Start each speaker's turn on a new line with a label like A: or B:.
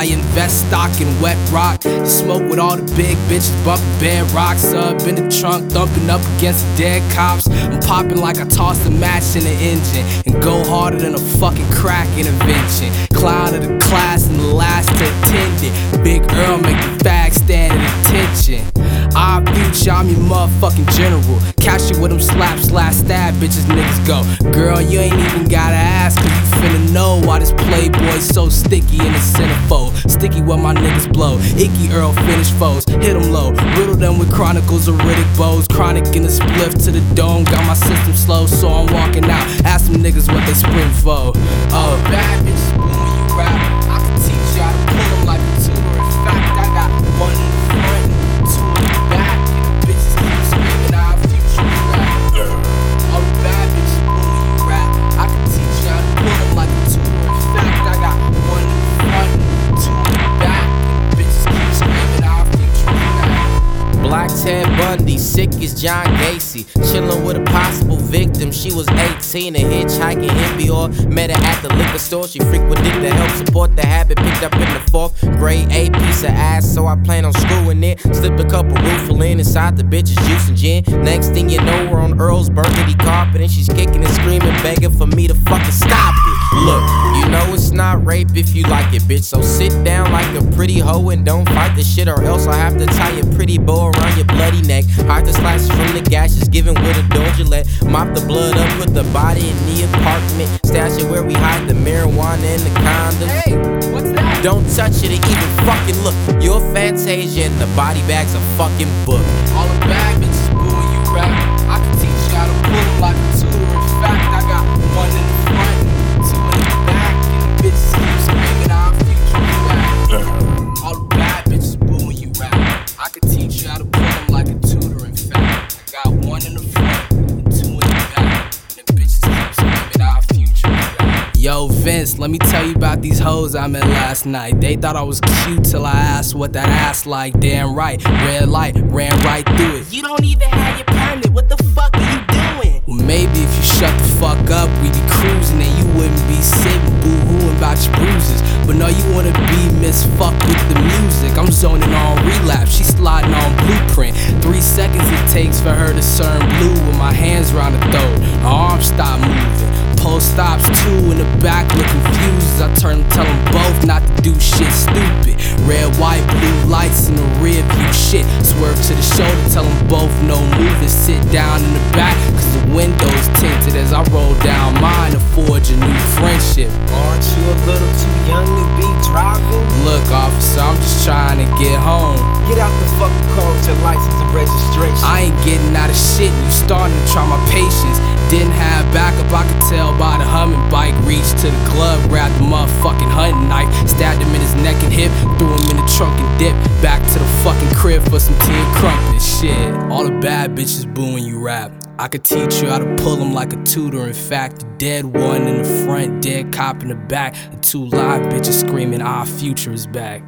A: I invest stock in wet rock. Smoke with all the big bitches, bumping bed rocks up in the trunk, thumping up against the dead cops. I'm popping like I tossed a match in the engine and go harder than a fucking crack intervention. Clown of the class and the last to attend it. Big Earl Future, I'm your motherfucking general. Catch you with them slap, slash, stab, bitches, niggas go. Girl, you ain't even gotta ask, cause you finna know why this playboy's so sticky in the centerfold. Sticky where my niggas blow. Icky Earl finish foes, hit them low. Riddle them with chronicles of Riddick Bowe's. Chronic in the spliff to the dome, got my system slow, so I'm walking out. Ask them niggas what they sprint for. Oh, bad
B: Bundy, sick as John Gacy. Chillin' with a possible victim. She was 18 and hitchhiking in Bior. Met her at the liquor store. She frequented to help support the habit. Picked up in the fourth grade, a piece of ass. So I plan on screwing it. Slipped a couple roofies inside the bitch's juice and gin. Next thing you know, we're on Earl's burgundy carpet. And she's kicking and screaming, begging for me to fucking stop it. Look, you know it's not rape if you like it, bitch. So sit down like a pretty hoe and don't fight the shit, or else I have to tie a pretty bow around your bloody neck. Hide the slices from the gashes, given with a door Gillette. Mop the blood up, put the body in the apartment. Stash it where we hide the marijuana and the condoms.
A: Hey, what's that?
B: Don't touch it or even fucking look. You're Fantasia and the body bag's a fucking book.
A: All the Yo, Vince, let me tell you about these hoes I met last night. They thought I was cute till I asked what that ass like. Damn right, red light, ran right through it.
C: You don't even have your permit. What the fuck are you doing?
A: Well, maybe if you shut the fuck up, we'd be cruising and you wouldn't be sitting boo-hooing about your bruises. But no, you wanna be Miss Fuck with the music. I'm zoning on relapse, she sliding on blueprint. Three seconds it takes for her to turn blue with my hands around her throat. Her arms stop stops two in the back, look confused I turn and tell them both not to do shit stupid. Red, white, blue lights in the rear view shit. Swerve to the shoulder, tell them both no moving. Sit down in the back, cause the window's tinted as I roll down mine to forge a new friendship.
C: Aren't you a little too young to be
A: officer, I'm just trying to get home.
C: Get out the fucking car with your license and registration.
A: I ain't getting out of shit, you starting to try my patience. Didn't have backup, I could tell by the humming bike. Reached to the glove, grabbed the motherfucking hunting knife, stabbed him in his neck and hip, threw him in the trunk and dipped back to the fucking crib for some tea and crumpets. Shit, all the bad bitches booing you rap. I could teach you how to pull them like a tutor. In fact, the dead one in the front, dead cop in the back, and two live bitches screaming, Our future is back.